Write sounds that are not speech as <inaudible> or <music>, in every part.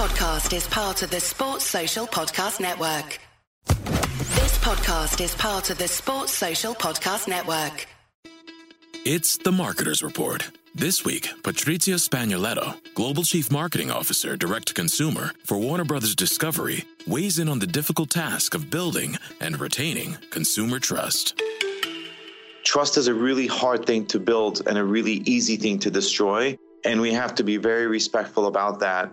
This podcast is part of the Sports Social Podcast Network. This podcast is part of the Sports Social Podcast Network. It's the Marketer's Report. This week, Patrizia Spagnoletto, Global Chief Marketing Officer, Direct to Consumer for Warner Brothers Discovery, weighs in on the difficult task of building and retaining consumer trust. Trust is a really hard thing to build and a really easy thing to destroy. And we have to be very respectful about that.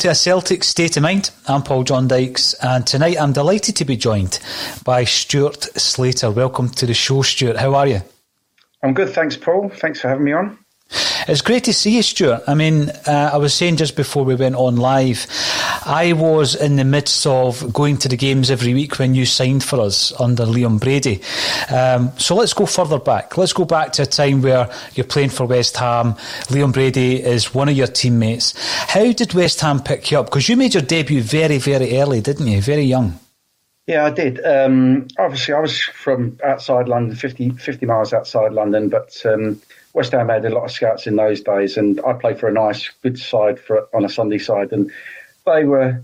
To a Celtic State of Mind. I'm Paul John Dykes, and tonight I'm delighted to be joined by Stuart Slater. Welcome to the show, Stuart. How are you? I'm good, thanks, Paul. Thanks for having me on. It's great to see you, Stuart. I mean, uh, I was saying just before we went on live, I was in the midst of going to the games every week when you signed for us under Liam Brady. Um, so let's go further back. Let's go back to a time where you're playing for West Ham. Liam Brady is one of your teammates. How did West Ham pick you up? Because you made your debut very, very early, didn't you? Very young. Yeah, I did. Um, obviously, I was from outside London, 50, 50 miles outside London, but um, West Ham had a lot of scouts in those days, and I played for a nice, good side for on a Sunday side, and they were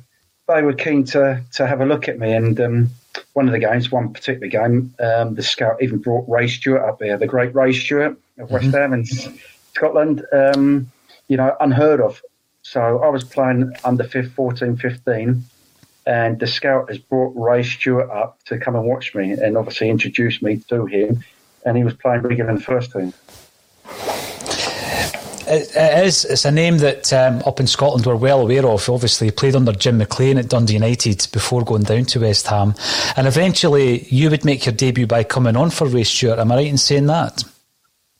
they were keen to to have a look at me. And um, one of the games, one particular game, um, the scout even brought Ray Stewart up here, the great Ray Stewart of West Ham in Scotland. Um, you know, unheard of. So I was playing under 14, 15, and the scout has brought Ray Stewart up to come and watch me, and obviously introduced me to him. And he was playing regular in the first team it is. It's a name that um, up in Scotland we're well aware of. Obviously, played under Jim McLean at Dundee United before going down to West Ham, and eventually you would make your debut by coming on for Ray Stewart. Am I right in saying that?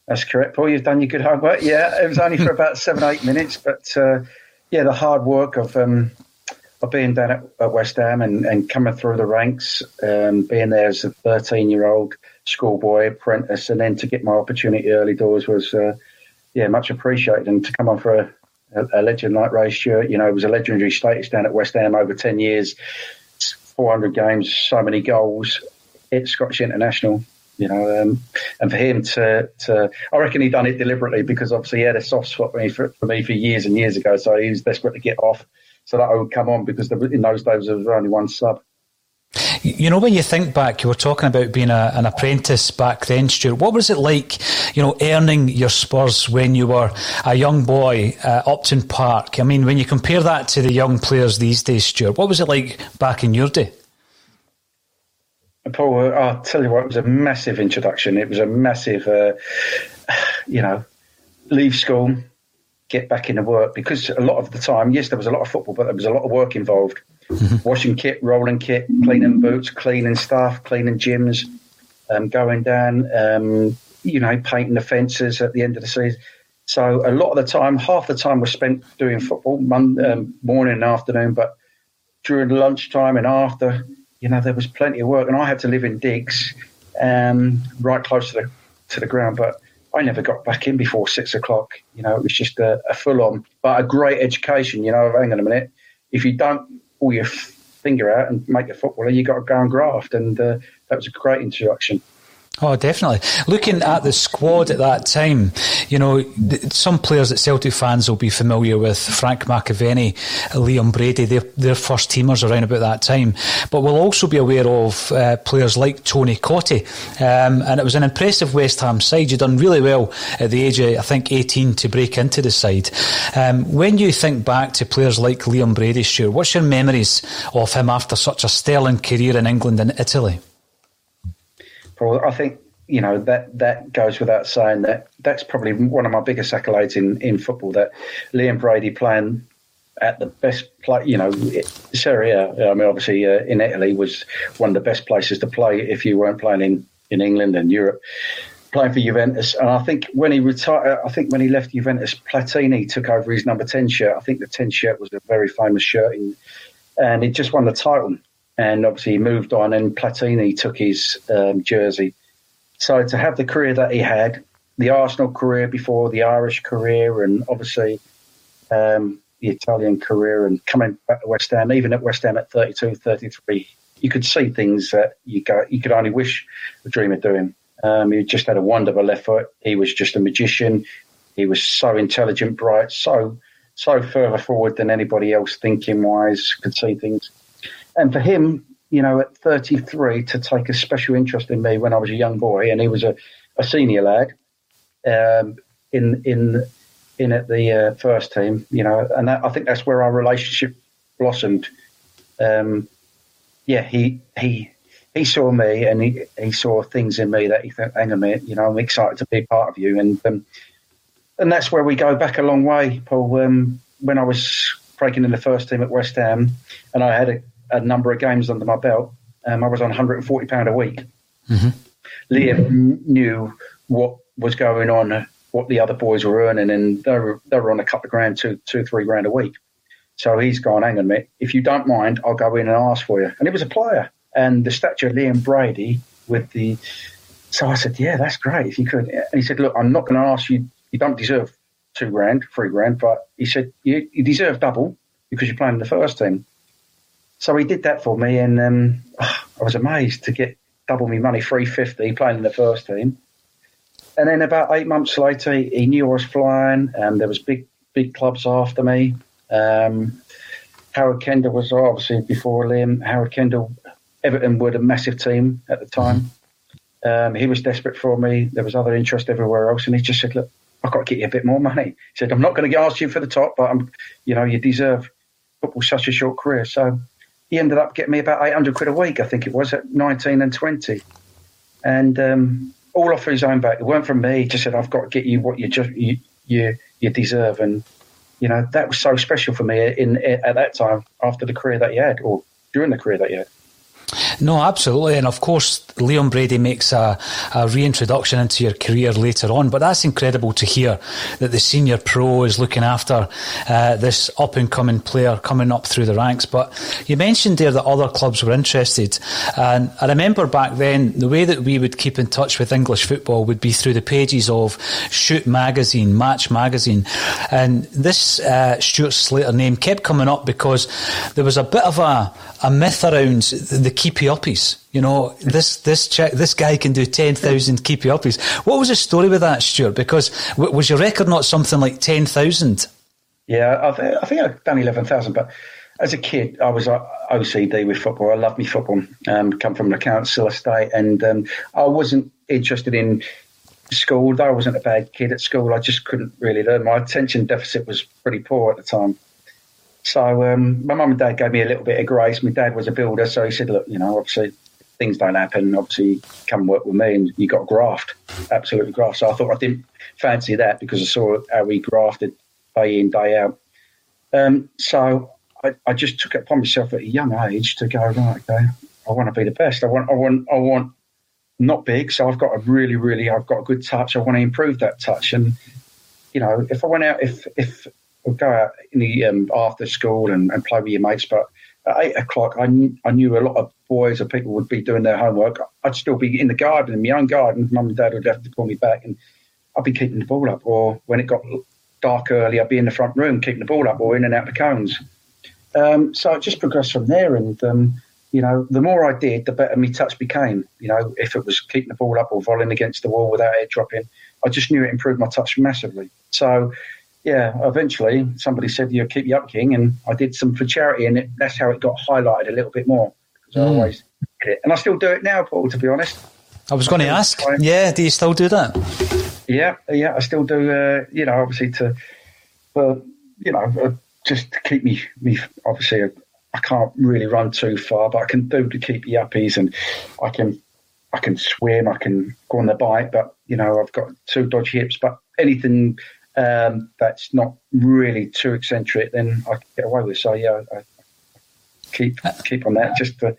That's correct, Paul. You've done your good hard work. Yeah, it was only for about <laughs> seven, eight minutes, but uh, yeah, the hard work of um, of being down at, at West Ham and, and, coming through the ranks, um, being there as a 13 year old schoolboy apprentice, and then to get my opportunity early doors was, uh, yeah, much appreciated. And to come on for a, a, legend like Ray Stewart, you know, it was a legendary status down at West Ham over 10 years, 400 games, so many goals. It's Scottish International you know, um, and for him to, to, I reckon he done it deliberately because obviously he had a soft spot for me for, for, me for years and years ago. So he was desperate to get off so that I would come on because in those days there was only one sub. You know, when you think back, you were talking about being a, an apprentice back then, Stuart. What was it like, you know, earning your spurs when you were a young boy at Upton Park? I mean, when you compare that to the young players these days, Stuart, what was it like back in your day? Paul, I'll tell you what, it was a massive introduction. It was a massive, uh, <sighs> you know, leave school, get back into work because a lot of the time, yes, there was a lot of football, but there was a lot of work involved. Mm-hmm. Washing kit, rolling kit, cleaning boots, cleaning stuff, cleaning gyms, um, going down, um, you know, painting the fences at the end of the season. So a lot of the time, half the time was spent doing football, um, morning and afternoon, but during lunchtime and after, you know, there was plenty of work, and I had to live in digs, um, right close to the to the ground. But I never got back in before six o'clock. You know, it was just a, a full on, but a great education. You know, hang on a minute, if you don't pull your finger out and make a footballer, you got to go and graft, and uh, that was a great introduction. Oh, definitely. Looking at the squad at that time, you know, some players that Celtic fans will be familiar with Frank McAvennie, Liam Brady, they're, they're first teamers around about that time. But we'll also be aware of uh, players like Tony Cottee. Um, and it was an impressive West Ham side. You'd done really well at the age of, I think, 18 to break into the side. Um, when you think back to players like Liam Brady, Stuart, what's your memories of him after such a sterling career in England and Italy? I think you know that that goes without saying that that's probably one of my biggest accolades in, in football. That Liam Brady playing at the best play, you know, Serie A. I mean, obviously uh, in Italy was one of the best places to play if you weren't playing in, in England and Europe. Playing for Juventus, and I think when he retired, I think when he left Juventus, Platini took over his number ten shirt. I think the ten shirt was a very famous shirt, in, and he just won the title and obviously he moved on, and Platini took his um, jersey. So to have the career that he had, the Arsenal career before the Irish career, and obviously um, the Italian career, and coming back to West Ham, even at West Ham at 32, 33, you could see things that you you could only wish the dream of doing. Um, he just had a wonderful left foot. He was just a magician. He was so intelligent, bright, so so further forward than anybody else thinking wise, could see things and for him, you know, at 33, to take a special interest in me when I was a young boy, and he was a, a senior lad um, in in in at the uh, first team, you know, and that, I think that's where our relationship blossomed. Um, yeah, he he he saw me and he, he saw things in me that he thought, hang on a minute, you know, I'm excited to be part of you, and um, and that's where we go back a long way, Paul. Um, when I was breaking in the first team at West Ham, and I had a a number of games under my belt, um, I was on 140 pound a week. Mm-hmm. Liam knew what was going on, what the other boys were earning, and they were they were on a couple of grand, two two three grand a week. So he's gone, hang on minute, if you don't mind, I'll go in and ask for you. And it was a player, and the statue of Liam Brady with the. So I said, yeah, that's great if you could. And he said, look, I'm not going to ask you. You don't deserve two grand, three grand, but he said you, you deserve double because you're playing in the first team. So he did that for me, and um, <sighs> I was amazed to get double me money, three fifty, playing in the first team. And then about eight months later, he knew I was flying, and there was big, big clubs after me. Um, Howard Kendall was obviously before Liam. Howard Kendall, Everton were a massive team at the time. Um, he was desperate for me. There was other interest everywhere else, and he just said, "Look, I've got to get you a bit more money." He said, "I'm not going to ask you for the top, but I'm, you know, you deserve football such a short career." So he ended up getting me about 800 quid a week, I think it was, at 19 and 20. And um, all off his own back. It weren't from me. He just said, I've got to get you what you just you, you, you deserve. And, you know, that was so special for me in, in, at that time after the career that he had or during the career that he had. No, absolutely. And of course, Liam Brady makes a, a reintroduction into your career later on. But that's incredible to hear that the senior pro is looking after uh, this up and coming player coming up through the ranks. But you mentioned there that other clubs were interested. And I remember back then, the way that we would keep in touch with English football would be through the pages of Shoot Magazine, Match Magazine. And this uh, Stuart Slater name kept coming up because there was a bit of a, a myth around the keepy uppies. You know, this this check, this guy can do ten thousand keepy uppies. What was the story with that, Stuart? Because w- was your record not something like ten thousand? Yeah, I, th- I think I've done eleven thousand, but as a kid, I was uh, OCD with football. I loved me football. Um, come from an council estate, and um, I wasn't interested in school. Though I wasn't a bad kid at school, I just couldn't really learn. My attention deficit was pretty poor at the time. So um, my mum and dad gave me a little bit of grace. My dad was a builder, so he said, "Look, you know, obviously things don't happen. Obviously, come work with me, and you got graft, absolutely graft." So I thought I didn't fancy that because I saw how we grafted day in day out. Um, so I, I, just took it upon myself at a young age to go right. Okay, I want to be the best. I want, I want, I want not big. So I've got a really, really, I've got a good touch. I want to improve that touch, and you know, if I went out, if if I'll go out in the um, after school and, and, play with your mates. But at eight o'clock, I knew, I knew a lot of boys or people would be doing their homework. I'd still be in the garden, in my own garden. Mum and dad would have to call me back, and I'd be keeping the ball up. Or when it got dark early, I'd be in the front room keeping the ball up, or in and out the cones. Um, so it just progressed from there, and um, you know, the more I did, the better my touch became. You know, if it was keeping the ball up or volleying against the wall without it dropping, I just knew it improved my touch massively. So yeah, eventually somebody said, "You keep you up, King," and I did some for charity, and it, that's how it got highlighted a little bit more because mm. I always did it, and I still do it now, Paul. To be honest, I was going to ask, yeah, do you still do that? Yeah, yeah, I still do. Uh, you know, obviously to, well, you know, uh, just to keep me, me obviously. Uh, I can't really run too far, but I can do to keep you uppies, and I can, I can swim, I can go on the bike, but you know, I've got two dodgy hips, but anything um, that's not really too eccentric, then I can get away with. So yeah, I, keep keep on that just to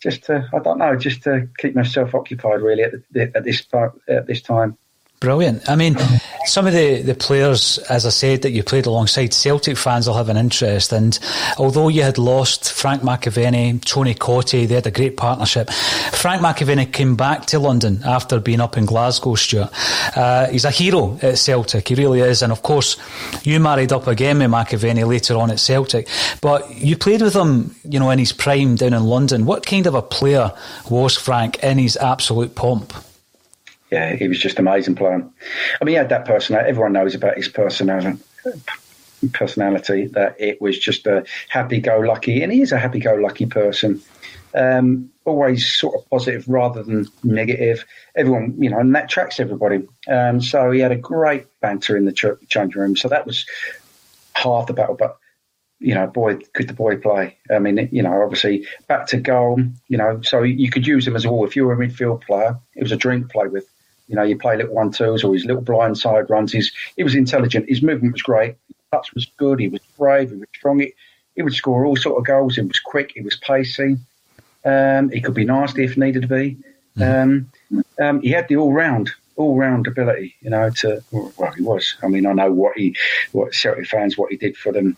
just to I don't know, just to keep myself occupied really at, the, at this at this time. Brilliant. I mean, some of the, the players, as I said, that you played alongside, Celtic fans will have an interest. And although you had lost Frank McAvennie, Tony Cottee, they had a great partnership. Frank McAvennie came back to London after being up in Glasgow, Stuart. Uh, he's a hero at Celtic, he really is. And of course, you married up again with McAvennie later on at Celtic. But you played with him, you know, in his prime down in London. What kind of a player was Frank in his absolute pomp? Yeah, he was just amazing player. I mean, he had that personality. Everyone knows about his personality. Personality that it was just a happy-go-lucky, and he is a happy-go-lucky person. Um, always sort of positive rather than negative. Everyone, you know, and that tracks everybody. Um, so he had a great banter in the ch- changing room. So that was half the battle. But you know, boy, could the boy play? I mean, you know, obviously back to goal. You know, so you could use him as a wall if you were a midfield player. It was a to play with. You know, you play little one twos or his little blind side runs. He's, he was intelligent. His movement was great. His touch was good. He was brave. He was strong. He, he would score all sort of goals. He was quick. He was pacey. Um, he could be nasty if needed to be. Mm. Um, um, he had the all round, all round ability. You know, to well, he was. I mean, I know what he, what Celtic fans, what he did for them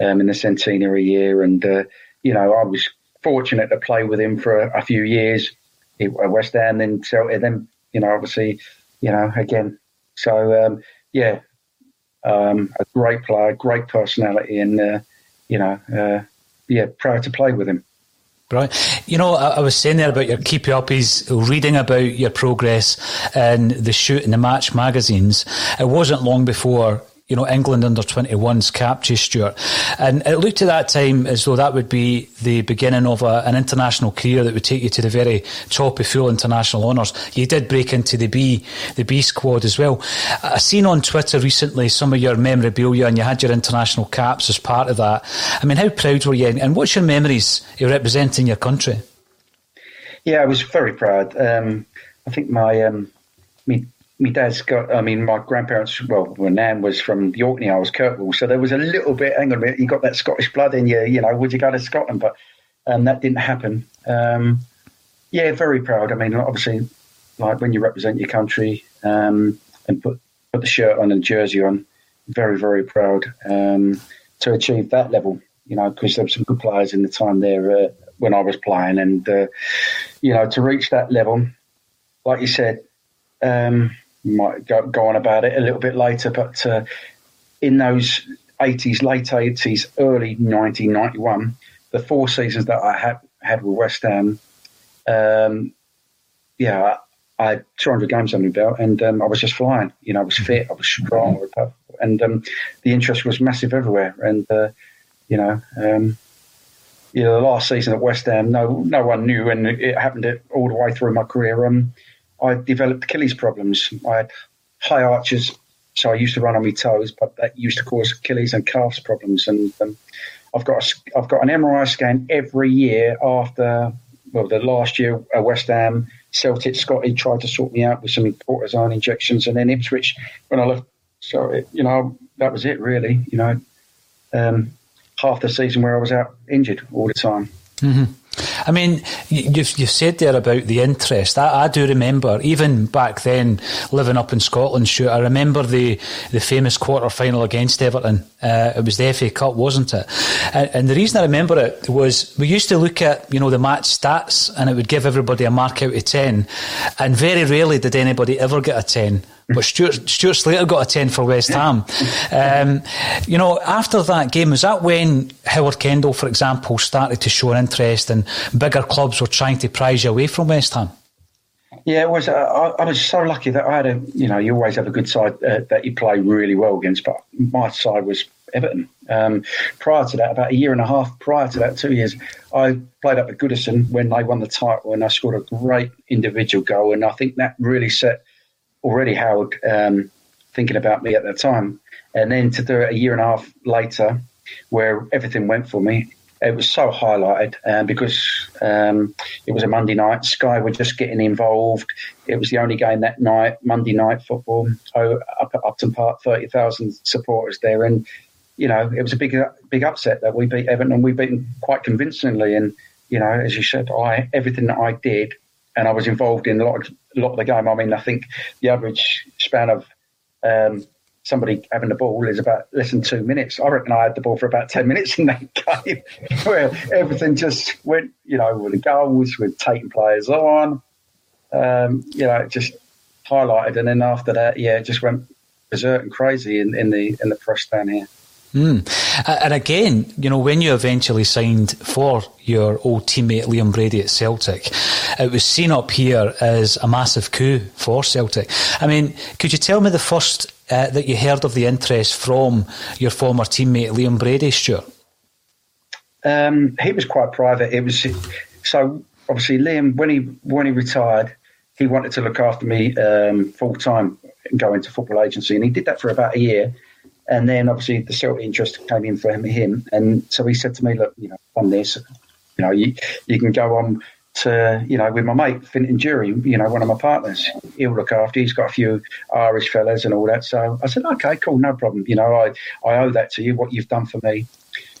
um, in the centenary year, and uh, you know, I was fortunate to play with him for a, a few years. at West Ham, then Celtic, then you know, obviously, you know, again. So, um, yeah, um, a great player, great personality, and, uh, you know, uh, yeah, proud to play with him. Right. You know, I, I, was saying there about your keep you up. He's reading about your progress in the shoot and the match magazines. It wasn't long before you know, England under 21's capture, Stuart. And it looked at that time as though that would be the beginning of a, an international career that would take you to the very top of full international honours. You did break into the B, the B squad as well. I seen on Twitter recently some of your memorabilia and you had your international caps as part of that. I mean, how proud were you? And what's your memories of representing your country? Yeah, I was very proud. Um, I think my um, me my dad's got, I mean, my grandparents, well, my nan was from the Orkney, I was Kirkwall. So there was a little bit, hang on a minute, you got that Scottish blood in you, you know, would you go to Scotland? But and that didn't happen. Um, yeah, very proud. I mean, obviously, like when you represent your country um, and put put the shirt on and jersey on, very very proud um, to achieve that level. You know, because there were some good players in the time there uh, when I was playing, and uh, you know, to reach that level, like you said, um, might go, go, on about it a little bit later, but uh, in those 80s, late 80s, early 1991, the four seasons that I had had with West Ham, um, yeah, I had 200 games under my belt, and um, I was just flying. You know, I was fit, I was strong, and um, the interest was massive everywhere. And uh, you know, um, you know, the last season at West Ham, no, no one knew, and it happened all the way through my career. Um, I developed Achilles problems. I had high arches, so I used to run on my toes, but that used to cause Achilles and calves problems. And um, I've got a, I've got an MRI scan every year after well the last year at West Ham, Celtic, Scotty tried to sort me out with some cortisone injections, and then Ipswich when I left. So it, you know that was it really. You know, um, half the season where I was out injured all the time. Mm-hmm. I mean, you've, you've said there about the interest. I, I, do remember, even back then, living up in Scotland, shoot, I remember the, the famous quarter final against Everton. Uh, it was the FA Cup, wasn't it? And, and, the reason I remember it was we used to look at, you know, the match stats and it would give everybody a mark out of 10. And very rarely did anybody ever get a 10 but Stuart, Stuart Slater got a 10 for West Ham. Um, you know, after that game, was that when Howard Kendall, for example, started to show an interest and bigger clubs were trying to prize you away from West Ham? Yeah, it was. Uh, I, I, was so lucky that I had a. You know, you always have a good side uh, that you play really well against, but my side was Everton. Um, prior to that, about a year and a half prior to that, two years, I played up at Goodison when they won the title, and I scored a great individual goal, and I think that really set already Howard um, thinking about me at that time. And then to do it a year and a half later, where everything went for me, it was so highlighted um, because um, it was a Monday night. Sky were just getting involved. It was the only game that night, Monday night football. Up at Upton Park, thirty thousand supporters there, and you know it was a big, big upset that we beat Everton, and we beat them quite convincingly. And you know, as you said, I everything that I did and I was involved in a lot of, a lot of the game. I mean, I think the average span of um, somebody having the ball is about less than two minutes. I reckon I had the ball for about 10 minutes in that <laughs> game where everything just went, you know, with the goals, with taking players on, um, you know, it just highlighted. And then after that, yeah, it just went berserk and crazy in, in the in the press down here. Mm. And again, you know, when you eventually signed for your old teammate Liam Brady at Celtic, it was seen up here as a massive coup for Celtic. I mean, could you tell me the first uh, that you heard of the interest from your former teammate Liam Brady, Stuart? Um, he was quite private. It was so obviously Liam when he when he retired, he wanted to look after me um, full time and go into football agency, and he did that for about a year and then obviously the Celtic interest came in for him. And so he said to me, look, you know, on this, you know, you, you can go on to, you know, with my mate, Fintan Drury, you know, one of my partners. He'll look after, he's got a few Irish fellas and all that. So I said, okay, cool, no problem. You know, I, I owe that to you, what you've done for me.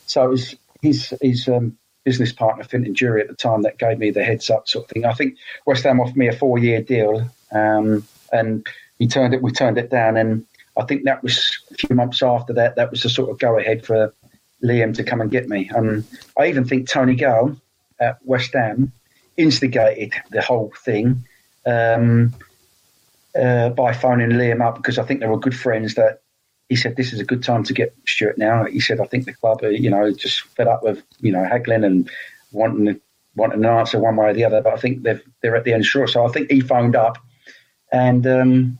So it was his, his um, business partner, Fintan Drury, at the time that gave me the heads up sort of thing. I think West Ham offered me a four year deal um, and he turned it, we turned it down. And I think that was a few months after that. That was the sort of go ahead for Liam to come and get me. Um, I even think Tony Gale at West Ham instigated the whole thing um, uh, by phoning Liam up because I think they were good friends. That he said this is a good time to get Stuart now. He said I think the club are you know just fed up with you know haggling and wanting wanting an answer one way or the other. But I think they're they're at the end short. So I think he phoned up and. Um,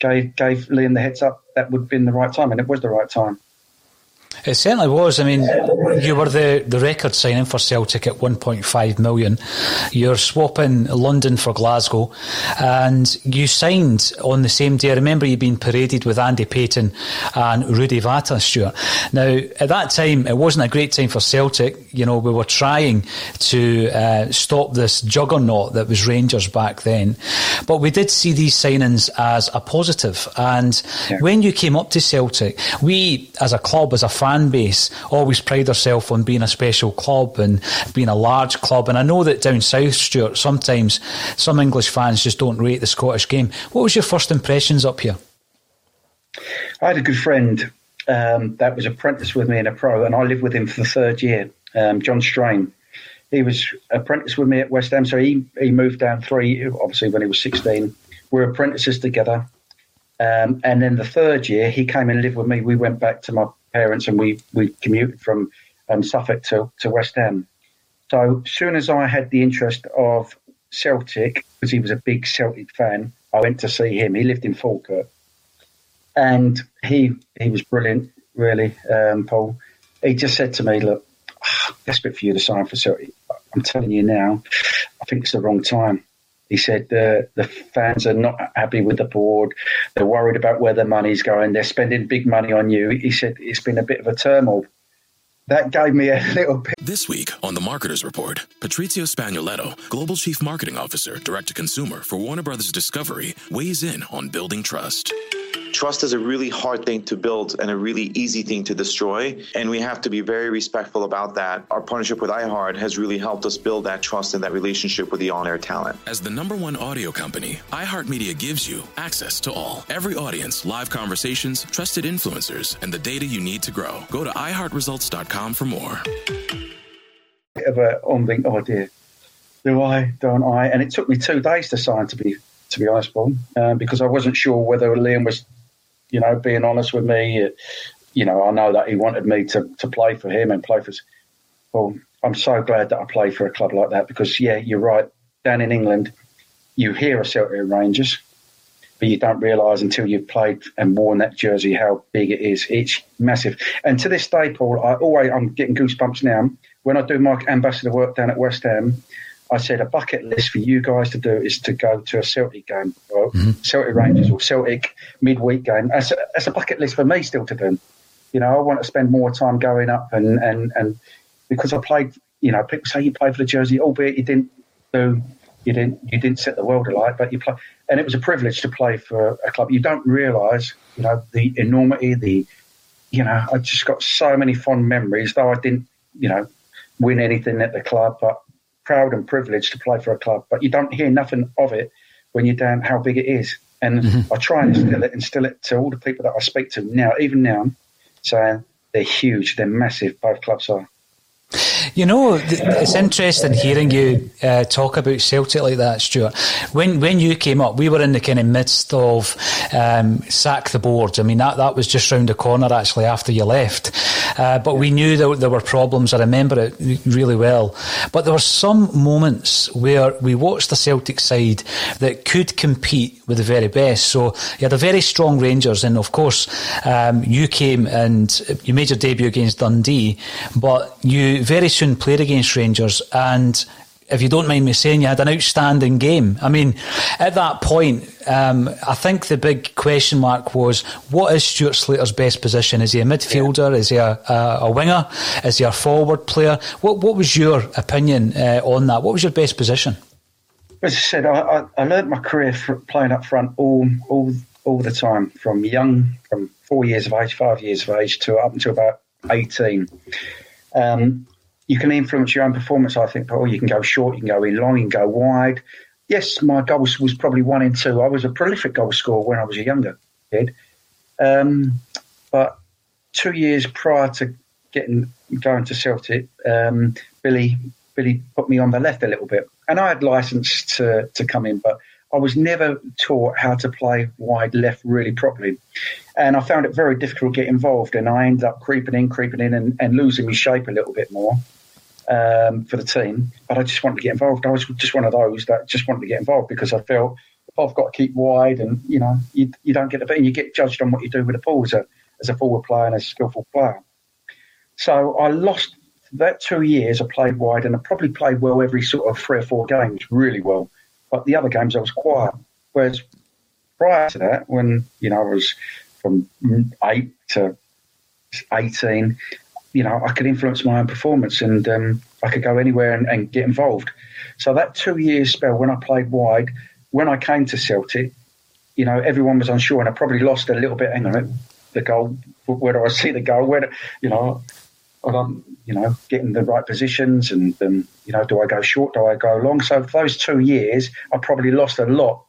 gave gave Liam the heads up that would have been the right time, and it was the right time. It certainly was. I mean, you were the, the record signing for Celtic at 1.5 million. You're swapping London for Glasgow, and you signed on the same day. I remember you being paraded with Andy Payton and Rudi Vata, Stuart. Now, at that time, it wasn't a great time for Celtic. You know, we were trying to uh, stop this juggernaut that was Rangers back then. But we did see these signings as a positive. And yeah. when you came up to Celtic, we, as a club, as a fan, fan base always pride ourselves on being a special club and being a large club. And I know that down south, Stuart, sometimes some English fans just don't rate the Scottish game. What was your first impressions up here? I had a good friend um, that was apprentice with me in a pro, and I lived with him for the third year, um, John Strain. He was apprentice with me at West Ham, so he, he moved down three, obviously, when he was 16. We were apprentices together. Um, and then the third year, he came and lived with me. We went back to my parents and we, we commuted from um, Suffolk to, to West Ham. So soon as I had the interest of Celtic, because he was a big Celtic fan, I went to see him. He lived in Falkirk and he he was brilliant, really, um, Paul. He just said to me, "Look, <sighs> desperate for you to sign for Celtic. I'm telling you now, I think it's the wrong time." He said the the fans are not happy with the board. They're worried about where their money's going. They're spending big money on you. He said it's been a bit of a turmoil. That gave me a <laughs> little bit. This week on the Marketers Report, Patrizia Spagnoletto, Global Chief Marketing Officer, Direct to Consumer for Warner Brothers Discovery, weighs in on building trust. Trust is a really hard thing to build and a really easy thing to destroy. And we have to be very respectful about that. Our partnership with iHeart has really helped us build that trust and that relationship with the on air talent. As the number one audio company, iHeartMedia gives you access to all, every audience, live conversations, trusted influencers, and the data you need to grow. Go to iHeartResults.com for more. Of a on think, oh do I, don't I? And it took me two days to sign, to be to be honest, Paul, um, because I wasn't sure whether Liam was you know, being honest with me. You know, I know that he wanted me to, to play for him and play for. Well, I'm so glad that I play for a club like that because, yeah, you're right. Down in England, you hear of Celtic Rangers, but you don't realise until you've played and worn that jersey how big it is. It's massive. And to this day, Paul, I always I'm getting goosebumps now when I do my ambassador work down at West Ham. I said a bucket list for you guys to do is to go to a Celtic game, or mm-hmm. Celtic Rangers or Celtic midweek game. That's a, that's a bucket list for me still to do. You know, I want to spend more time going up and, and, and because I played, you know, people say you played for the Jersey, albeit you didn't do, you didn't, you didn't set the world alight, but you play, and it was a privilege to play for a club. You don't realise, you know, the enormity, the, you know, I just got so many fond memories, though I didn't, you know, win anything at the club, but proud and privileged to play for a club, but you don't hear nothing of it when you're down how big it is. And mm-hmm. I try and instill it, instill it to all the people that I speak to now, even now, saying they're huge, they're massive, both clubs are. You know, it's interesting hearing you uh, talk about Celtic like that, Stuart. When when you came up, we were in the kind of midst of um, sack the board. I mean, that, that was just round the corner actually after you left. Uh, but we knew that there were problems. I remember it really well. But there were some moments where we watched the Celtic side that could compete with the very best. So you had a very strong Rangers, and of course, um, you came and you made your debut against Dundee, but you very soon played against Rangers and if you don't mind me saying, you had an outstanding game. I mean, at that point, um, I think the big question mark was what is Stuart Slater's best position? Is he a midfielder? Yeah. Is he a, a, a, winger? Is he a forward player? What, what was your opinion uh, on that? What was your best position? As I said, I, I, I learned my career playing up front all, all, all the time, from young, from four years of age, five years of age, to up until about 18. Um, you can influence your own performance, I think, Paul. You can go short, you can go in long, you can go wide. Yes, my goals was probably one in two. I was a prolific goal scorer when I was a younger kid. Um, but two years prior to getting going to Celtic, um, Billy Billy put me on the left a little bit, and I had license to to come in, but I was never taught how to play wide left really properly. And I found it very difficult to get involved. And I ended up creeping in, creeping in, and, and losing my shape a little bit more um, for the team, but I just wanted to get involved. I was just one of those that just wanted to get involved because I felt I've got to keep wide and you know you, you don't get the and you get judged on what you do with the ball as a as a forward player and as a skillful player. So I lost that two years. I played wide and I probably played well every sort of three or four games, really well. But the other games I was quiet. Whereas prior to that, when you know I was from eight to 18, you know, I could influence my own performance and um, I could go anywhere and, and, get involved. So that two years spell when I played wide, when I came to Celtic, you know, everyone was unsure and I probably lost a little bit. Hang on, the goal? Where do I <laughs> see the goal? Where, do, you know, I'm, you know, getting the right positions and, um, you know, do I go short? Do I go long? So those two years, I probably lost a lot.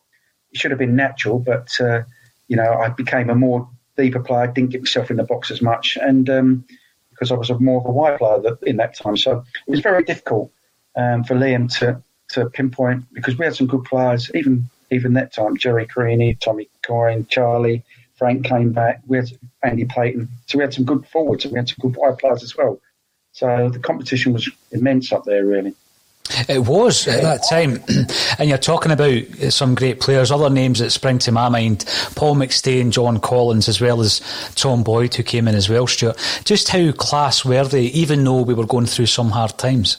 It should have been natural, but, uh, you know, I became a more deeper player, didn't get myself in the box as much. And um, because I was a more of a wide player in that time. So it was very difficult um, for Liam to, to pinpoint because we had some good players, even even that time. Gerry Creaney, Tommy Coyne, Charlie, Frank came back. We had Andy Payton. So we had some good forwards and we had some good wide players as well. So the competition was immense up there, really. It was at that time. <clears throat> and you're talking about some great players. Other names that spring to my mind Paul McStay, and John Collins, as well as Tom Boyd, who came in as well, Stuart. Just how class were they, even though we were going through some hard times?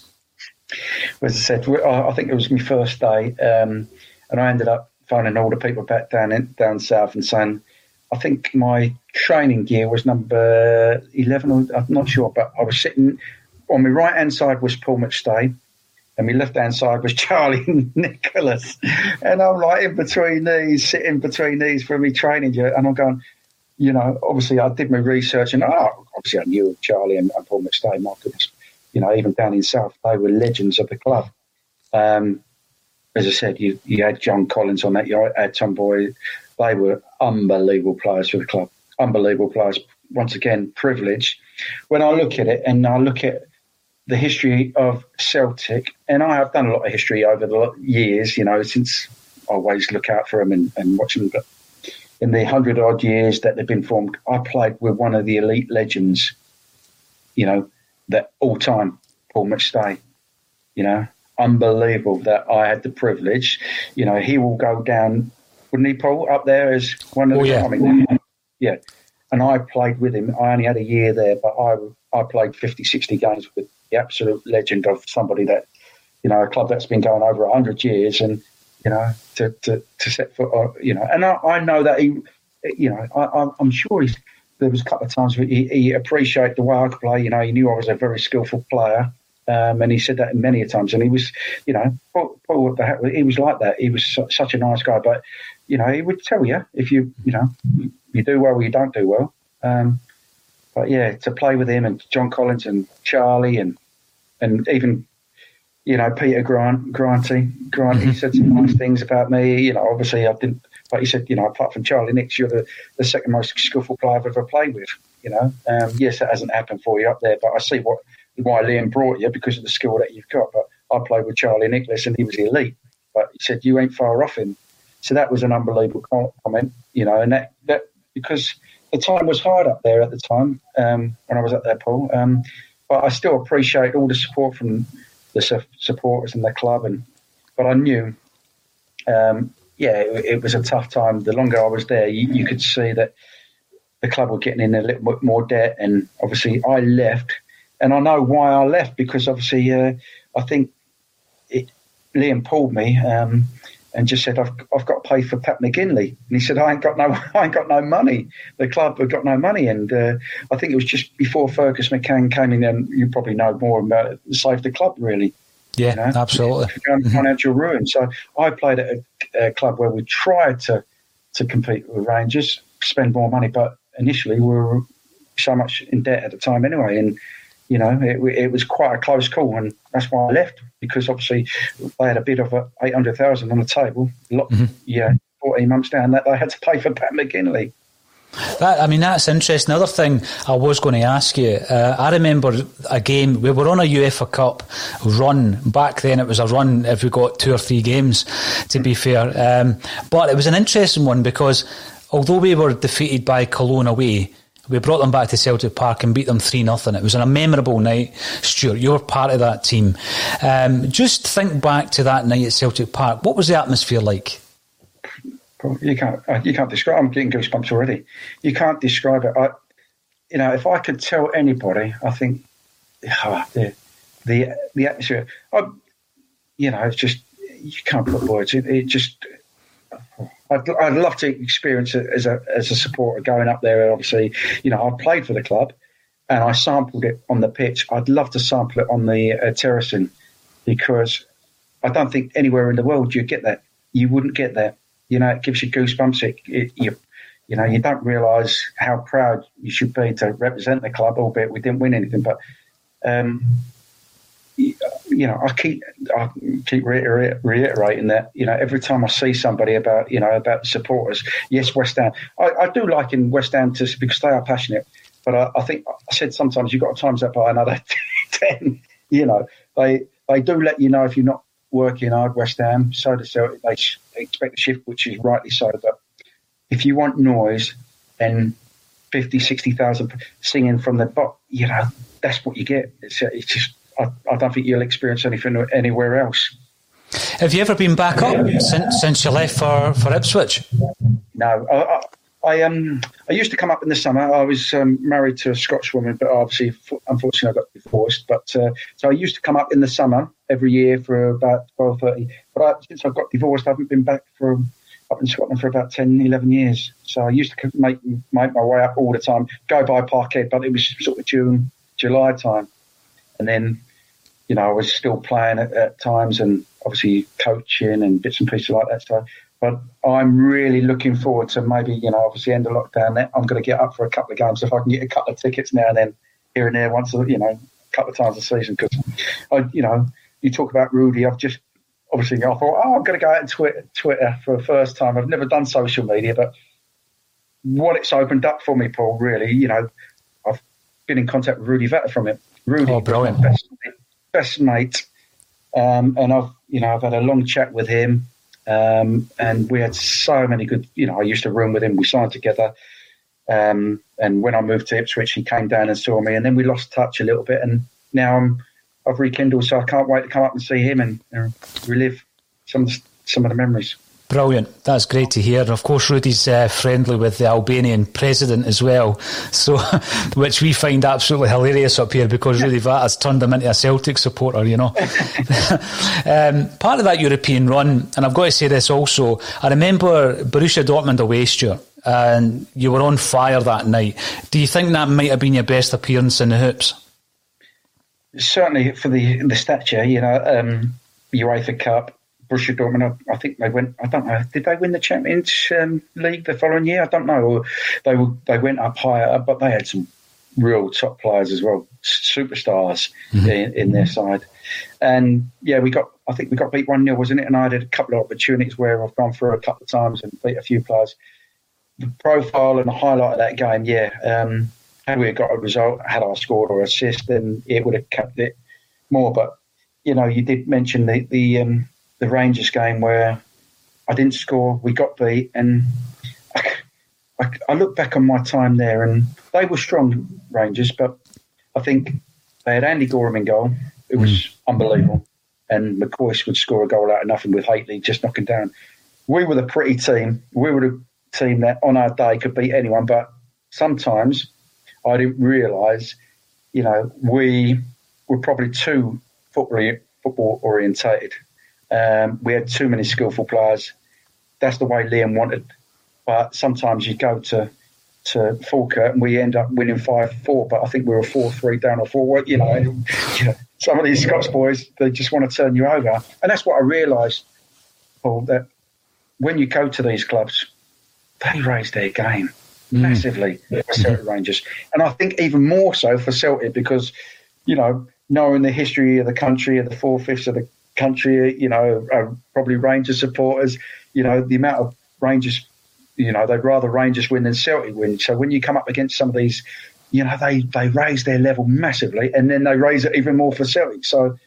As I said, I think it was my first day, um, and I ended up finding all the people back down in, down south and saying, I think my training gear was number 11, I'm not sure, but I was sitting on my right hand side was Paul McStay and my left hand side was <laughs> Charlie Nicholas. And I'm like in between these, sitting between these for me training. And I'm going, you know, obviously I did my research and oh, obviously I knew Charlie and, and Paul McStay, my goodness. You know, even down in South, they were legends of the club. Um, as I said, you, you had John Collins on that, you had Tom Boyd. They were unbelievable players for the club. Unbelievable players. Once again, privilege. When I look at it and I look at the history of Celtic, and I have done a lot of history over the years, you know, since I always look out for them and, and watch them. But in the hundred odd years that they've been formed, I played with one of the elite legends, you know, that all time, Paul McStay, you know, unbelievable that I had the privilege. You know, he will go down, wouldn't he, Paul, up there as one of oh, the yeah. I mean, yeah. And I played with him. I only had a year there, but I I played 50, 60 games with the absolute legend of somebody that, you know, a club that's been going over 100 years and, you know, to, to, to set foot, you know, and I, I know that he, you know, I, I'm sure he's, there was a couple of times he, he appreciated the way I could play. You know, he knew I was a very skillful player. Um, and he said that many a times. And he was, you know, Paul, Paul, he was like that. He was su- such a nice guy. But, you know, he would tell you if you, you know, you do well or you don't do well. Um, but yeah, to play with him and John Collins and Charlie and and even you know Peter Grant Granty Grant he said some nice things about me. You know, obviously I didn't, but he said you know apart from Charlie Nicks, you're the, the second most skillful player I've ever played with. You know, um, yes, that hasn't happened for you up there, but I see what why Liam brought you because of the skill that you've got. But I played with Charlie Nicholas and he was elite. But he said you ain't far off him. So that was an unbelievable comment. You know, and that that because the time was hard up there at the time um, when I was at there, Paul. Um, but I still appreciate all the support from the su- supporters and the club. And but I knew, um, yeah, it, it, was a tough time. The longer I was there, you, you, could see that the club were getting in a little bit more debt. And obviously, I left, and I know why I left because obviously, uh, I think it, Liam pulled me. Um, and just said, I've, I've got to pay for Pat McGinlay. And he said, I ain't got no, <laughs> I ain't got no money. The club have got no money. And uh, I think it was just before Fergus McCann came in, and you probably know more about it, saved the club, really. Yeah, you know? absolutely. Financial ruin. So I played at a, a, club where we tried to, to compete with Rangers, spend more money, but initially we were so much in debt at the time anyway. And, you know, it, it was quite a close call. And that's why I left because obviously they had a bid of eight hundred thousand on the table. Lot, mm-hmm. Yeah, fourteen months down that they had to pay for <laughs> Pat McGinlay. That, I mean, that's interesting. Another thing I was going to ask you, uh, I remember a game, we were on a UEFA Cup run. Back then it was a run if we got two or three games, to be fair. Um, but it was an interesting one because although we were defeated by Cologne away, we brought them back to Celtic Park and beat them 3 0. It was a memorable night. Stuart, you were part of that team. Um, just think back to that night at Celtic Park. What was the atmosphere like? You can't, uh, you can't describe. I'm getting goosebumps already. You can't describe it. I, you know, if I could tell anybody, I think oh, the the the atmosphere. I, you know, it's just you can't put words. It, it just I'd, I'd love to experience it as a as a supporter going up there. Obviously, you know, I played for the club and I sampled it on the pitch. I'd love to sample it on the uh, terracing because I don't think anywhere in the world you'd get that. You wouldn't get that. You know, it gives you goosebumps. It, it you you know, you don't realise how proud you should be to represent the club, albeit we didn't win anything. But um, you know, I keep I keep reiterating that. You know, every time I see somebody about you know about supporters, yes, West Ham. I, I do like in West Ham to because they are passionate, but I, I think I said sometimes you've got to times that by another <laughs> ten. You know, they they do let you know if you're not working hard. West Ham, so does Celtic. They expect the shift, which is rightly so. But if you want noise then 50, 60,000 singing from the bot, you know, that's what you get. It's, it's just I, I don't think you'll experience anything anywhere else. Have you ever been back up since, since you left for, for Ipswich? No, I, I, um I used to come up in the summer. I was um, married to a Scottish woman, but obviously, unfortunately, I got divorced. But uh, so I used to come up in the summer every year for about 12, 30. But I, since I got divorced, I haven't been back for up in Scotland for about 10, 11 years. So I used to make make my way up all the time, go by Parkhead, but it was sort of June, July time and then you know I was still playing at, at times and obviously coaching and bits and pieces like that. So, but I'm really looking forward to maybe you know obviously end of lockdown. I'm going to get up for a couple of games if I can get a couple of tickets now and then here and there once you know a couple of times a season because I you know you talk about Rudy. I've just obviously I thought oh I'm going to go out and Twitter, Twitter for the first time. I've never done social media, but what it's opened up for me, Paul, really, you know, I've been in contact with Rudy Vata from it Rudy, oh, brilliant. best, best mate. Um, and I've, you know, I've had a long chat with him, um, and we had so many good. You know, I used to room with him. We signed together, um, and when I moved to Ipswich, he came down and saw me, and then we lost touch a little bit, and now I'm, I've rekindled. So I can't wait to come up and see him and, and relive some some of the memories. Brilliant. That's great to hear. And of course, Rudy's uh, friendly with the Albanian president as well, <laughs> so which we find absolutely hilarious up here because Rudy Vat has turned him into a Celtic supporter. You know, <laughs> <laughs> um, part of that European run, and I've got to say this also. I remember Borussia Dortmund away, Stuart, and you were on fire that night. Do you think that might have been your best appearance in the hoops? Certainly for the the stature, you know, um, UEFA Cup Borussia Dortmund, I, I, think they went. I don't know. Did they win the Champions um, League the following year? I don't know. Or they were, they went up higher, but they had some real top players as well, superstars mm-hmm. in, in, their side. And yeah, we got. I think we got beat one 0 wasn't it? And I had a couple of opportunities where I've gone through a couple of times and beat a few players. The profile and the highlight of that game, yeah. Um, had we got a result, had I scored or assist, then it would have kept it more. But you know, you did mention the the um, the Rangers game where I didn't score, we got beat, and I, I, I, look back on my time there, and they were strong Rangers, but I think they had Andy Goram in goal. It was mm. unbelievable, and McCoist would score a goal out of nothing with Hateley just knocking down. We were the pretty team. We were the team that on our day could beat anyone, but sometimes I didn't realise, you know, we were probably too football football orientated um, we had too many skillful players. That's the way Liam wanted. But sometimes you go to to Falkirk and we end up winning five four. But I think we were four three down or four. You know, some of these Scots boys they just want to turn you over, and that's what I realised, Paul. That when you go to these clubs, they raise their game mm. massively for Celtic Rangers, and I think even more so for Celtic because you know knowing the history of the country of the four fifths of the country, you know, uh, probably Rangers supporters, you know, the amount of Rangers, you know, they'd rather Rangers win than Celtic win. So when you come up against some of these, you know, they, they raise their level massively and then they raise it even more for Celtic. So,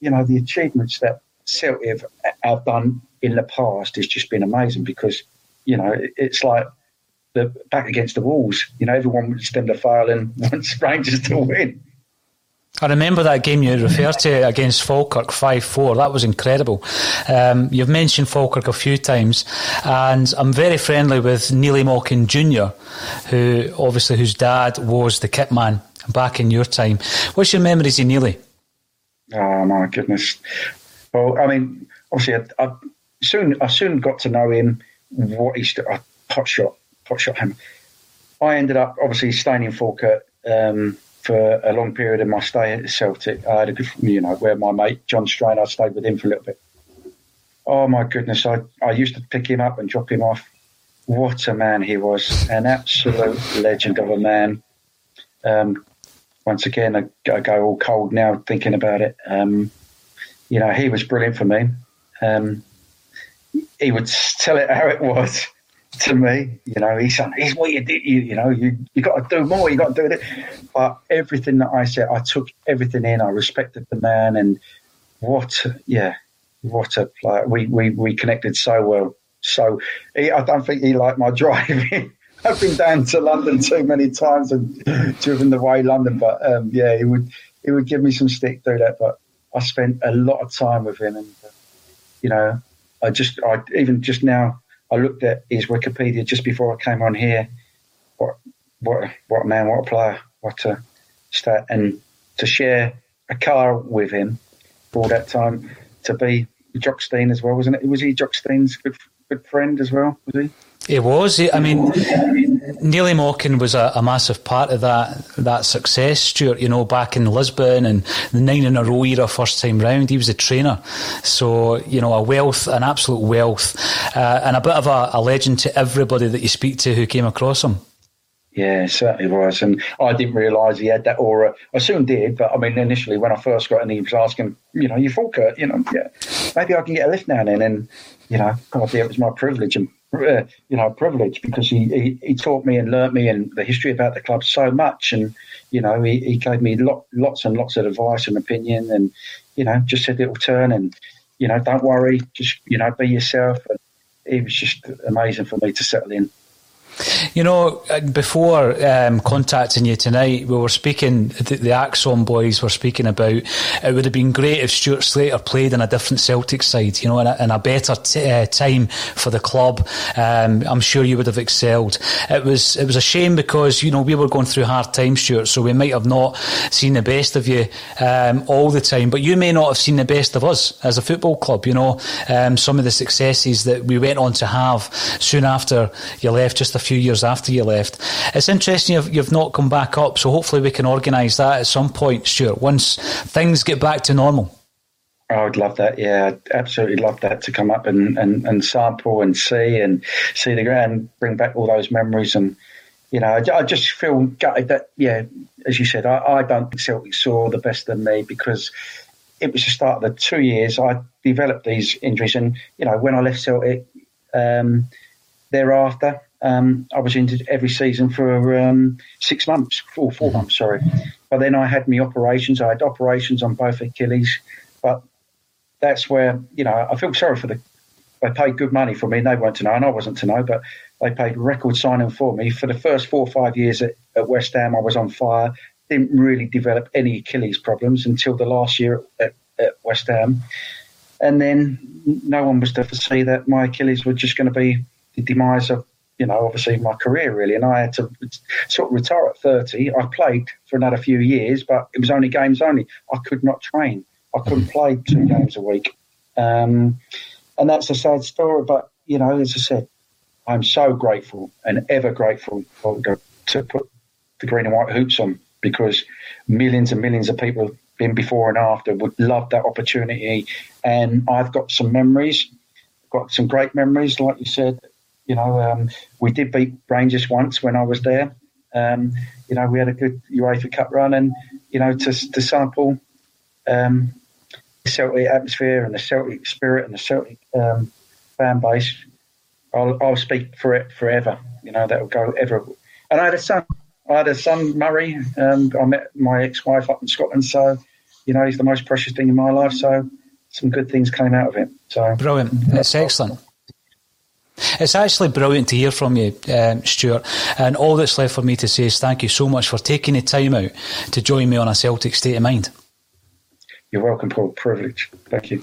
you know, the achievements that Celtic have, have done in the past has just been amazing because, you know, it's like the back against the walls. You know, everyone wants them to fail and <laughs> wants Rangers to win. I remember that game you referred to against Falkirk 5 4. That was incredible. Um, you've mentioned Falkirk a few times, and I'm very friendly with Neilly Mochan Jr., who obviously whose dad was the kit man back in your time. What's your memories of Neilly? Oh, my goodness. Well, I mean, obviously, I, I soon I soon got to know him, what he's a pot shot, pot shot him. I ended up obviously staying in Falkirk. Um, for a long period of my stay at Celtic. I had a good, you know, where my mate John Strain, I stayed with him for a little bit. Oh my goodness, I, I used to pick him up and drop him off what a man he was, an absolute legend of a man. Um, once again, I, I, go all cold now thinking about it. Um, you know, he was brilliant for me. Um, he would tell it how it was to me. You know, he's "Here's what you did. You, you know, you you got to do more. You got to do it." But everything that I said, I took everything in. I respected the man, and what, yeah, what a player. We we we connected so well. So he, I don't think he liked my <laughs> driving. I've been down to London too many times and driven the way London, but um, yeah, he would he would give me some stick through that. But I spent a lot of time with him, and uh, you know, I just I even just now I looked at his Wikipedia just before I came on here. What what what a man, what a player, what a stat, and to share a car with him for that time to be Jock Stein as well, wasn't it? Was he Jock Stein's good good friend as well? Was he? It was. I mean, Neilly Mochan was a, a, massive part of that that success. Stuart, you know, back in Lisbon and the nine in a row era, first time round, he was a trainer. So you know, a wealth, an absolute wealth, uh, and a bit of a, a legend to everybody that you speak to who came across him. Yeah, certainly was. And I didn't realise he had that aura. I soon did, but I mean, initially when I first got in, he was asking, you know, you Falkirk, you know, yeah, maybe I can get a lift now and then. And, you know, God, yeah, it was my privilege and, uh, you know, privilege because he, he, he, taught me and learnt me and the history about the club so much. And, you know, he, he gave me lot, lots and lots of advice and opinion and, you know, just said it'll turn and, you know, don't worry, just, you know, be yourself. And it was just amazing for me to settle in. You know, uh, before um, contacting you tonight, we were speaking, the, the ACSOM boys were speaking about it would have been great if Stuart Slater played in a different Celtic side, you know, in a, in a better t- uh, time for the club. Um, I'm sure you would have excelled. It was it was a shame because, you know, we were going through hard times, Stuart, so we might have not seen the best of you um, all the time, but you may not have seen the best of us as a football club, you know, um, some of the successes that we went on to have soon after you left, just a few few years after you left. It's interesting you've, you've not come back up, so hopefully we can organise that at some point, Stuart, once things get back to normal. I would love that. Yeah, I'd absolutely love that to come up and, and, and sample and see and see the ground, bring back all those memories. And, you know, I, I just feel gutted that, yeah, as you said, I, I don't think Celtic saw the best of me because it was the start of the two years I developed these injuries. And, you know, when I left Celtic um, thereafter, um, I was injured every season for um, six months, four, four months, sorry. But then I had me operations. I had operations on both Achilles. But that's where, you know, I feel sorry for the. They paid good money for me. And they weren't to know, and I wasn't to know, but they paid record signing for me. For the first four or five years at, at West Ham, I was on fire. Didn't really develop any Achilles problems until the last year at, at West Ham. And then no one was to foresee that my Achilles were just going to be the demise of you know, obviously my career really. And I had to sort of retire at 30. I played for another few years, but it was only games only. I could not train. I couldn't mm-hmm. play two games a week. Um, and that's a sad story. But, you know, as I said, I'm so grateful and ever grateful to put the green and white hoops on because millions and millions of people been before and after would love that opportunity. And I've got some memories, got some great memories, like you said, you know, um, we did beat Rangers once when I was there. Um, you know, we had a good UEFA Cup run, and you know, to to sample um, the Celtic atmosphere and the Celtic spirit and the Celtic um, fan base, I'll, I'll speak for it forever. You know, that will go ever. And I had a son. I had a son, Murray. Um, I met my ex-wife up in Scotland, so you know, he's the most precious thing in my life. So some good things came out of it. So brilliant. That's excellent. It's actually brilliant to hear from you, um, Stuart. And all that's left for me to say is thank you so much for taking the time out to join me on a Celtic State of Mind. You're welcome, Paul. Privilege. Thank you.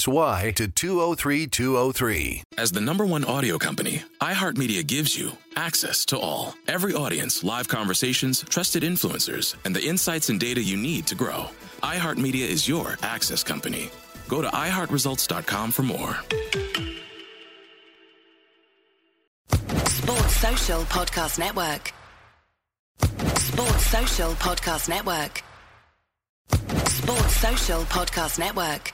Y to 203203. As the number one audio company, iHeartMedia gives you access to all. Every audience, live conversations, trusted influencers, and the insights and data you need to grow. iHeartMedia is your access company. Go to iHeartResults.com for more. Sports Social Podcast Network. Sports Social Podcast Network. Sports Social Podcast Network.